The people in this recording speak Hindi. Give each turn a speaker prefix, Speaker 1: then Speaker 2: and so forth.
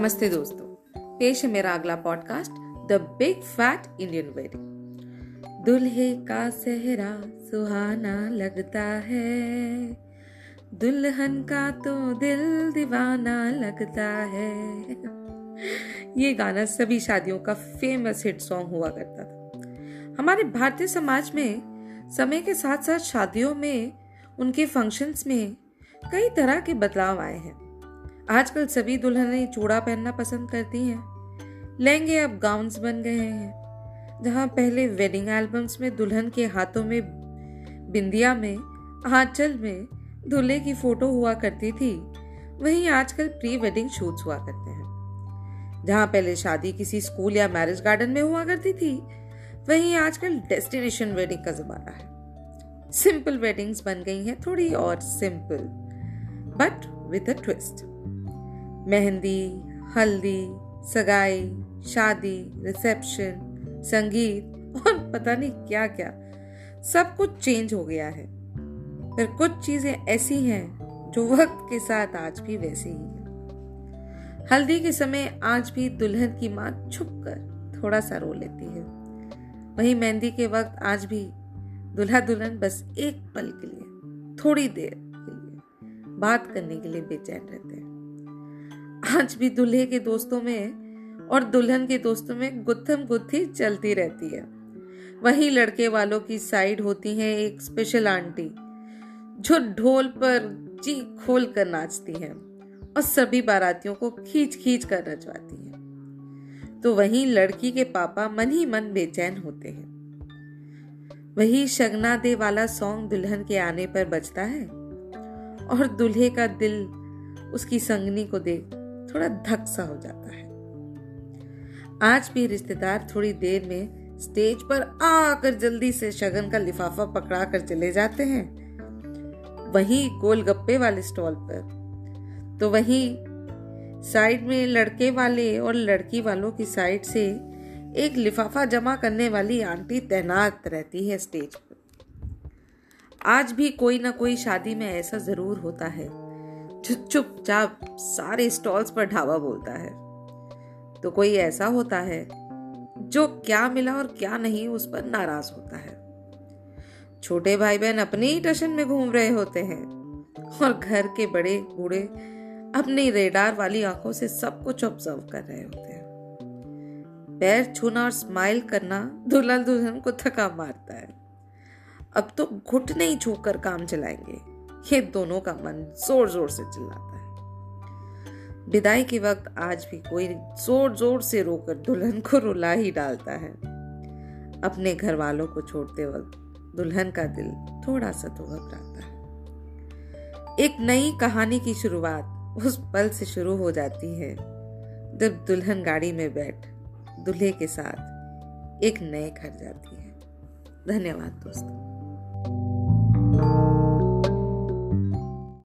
Speaker 1: नमस्ते दोस्तों, पेश है मेरा अगला podcast the big fat Indian wedding दुल्हे का सेहरा सुहाना लगता है, दुल्हन का तो दिल दीवाना लगता है। ये गाना सभी शादियों का फ़ेमस हिट सॉन्ग हुआ करता था। हमारे भारतीय समाज में समय के साथ साथ शादियों में, उनके फ़ंक्शंस में कई तरह के बदलाव आए हैं। आजकल सभी दुल्हनें चूड़ा पहनना पसंद करती हैं। लहंगे अब गाउन्स बन गए हैं, जहाँ पहले वेडिंग एल्बम्स में दुल्हन के हाथों में, बिंदिया में, आंचल में दूल्हे की फ़ोटो हुआ करती थी। वहीं आजकल प्री वेडिंग शूट्स हुआ करते हैं। जहाँ पहले शादी किसी स्कूल या मैरिज गार्डन में हुआ करती थी, वहीं आजकल डेस्टिनेशन वेडिंग का जमाना है। सिंपल वेडिंग्स बन गई हैं, थोड़ी और simple, but with a twist. Mehndi, हल्दी, सगाई, शादी, रिसेप्शन, संगीत और पता नहीं क्या क्या सब कुछ चेंज हो गया है। पर कुछ चीज़ें ऐसी हैं जो वक्त के साथ आज भी वैसी ही हैं। हल्दी के समय आज भी दुल्हन की माँ छुप कर थोड़ा सा रो लेती है। वही मेहंदी के वक्त आज भी दुल्हा दुल्हन बस एक पल के लिए, थोड़ी देर के लिए, बात करने के लिए बेचैन रहते हैं। आज भी दूल्हे के दोस्तों में और दुल्हन के दोस्तों में गुत्थम गुत्थी चलती रहती है। वही लड़के वालों की साइड होती है एक स्पेशल आंटी, जो ढोल पर जी खोल कर नाचती हैं और सभी बारातियों को खींच खींच कर नचवाती है। तो वहीं लड़की के पापा मन ही मन बेचैन होते हैं। वही शगना दे वाला सॉन्ग दुल्हन के आने पर बजता है और दूल्हे का दिल उसकी संगनी को देख थोड़ा धक सा हो जाता है। आज भी रिश्तेदार थोड़ी देर में स्टेज पर आकर जल्दी से शगन का लिफाफा पकड़ा कर चले जाते हैं। वहीं गोलगप्पे वाले स्टॉल पर। तो वहीं साइड में लड़के वाले और लड़की वालों की साइड से एक लिफाफा जमा करने वाली आंटी तैनात रहती है स्टेज पर। आज भी कोई ना कोई शादी में ऐसा ज़रूर होता है। जो चुपचाप सारे स्टॉल्स पर ढाबा बोलता है। तो कोई ऐसा होता है जो क्या मिला और क्या नहीं उस पर नाराज़ होता है। छोटे भाई बहन अपने ही टशन में घूम रहे होते हैं और घर के बड़े बूढ़े अपनी रेडार वाली आँखों से सब कुछ ऑब्ज़र्व कर रहे होते हैं। पैर छूना और स्माइल करना दुल्हन दुल्हन को थका मारता है। अब तो घुटने ही छू कर काम चलाएँगे। ये दोनों का मन ज़ोर ज़ोर से चिल्लाता है। विदाई के वक्त आज भी कोई ज़ोर ज़ोर से रोकर दुल्हन को रुला ही डालता है। अपने घर वालों को छोड़ते वक्त दुल्हन का दिल थोड़ा सा तो घबराता है। एक नई कहानी की शुरुआत उस पल से शुरू हो जाती है, जब दुल्हन गाड़ी में बैठ दूल्हे के साथ एक नए घर जाती है। धन्यवाद दोस्तों।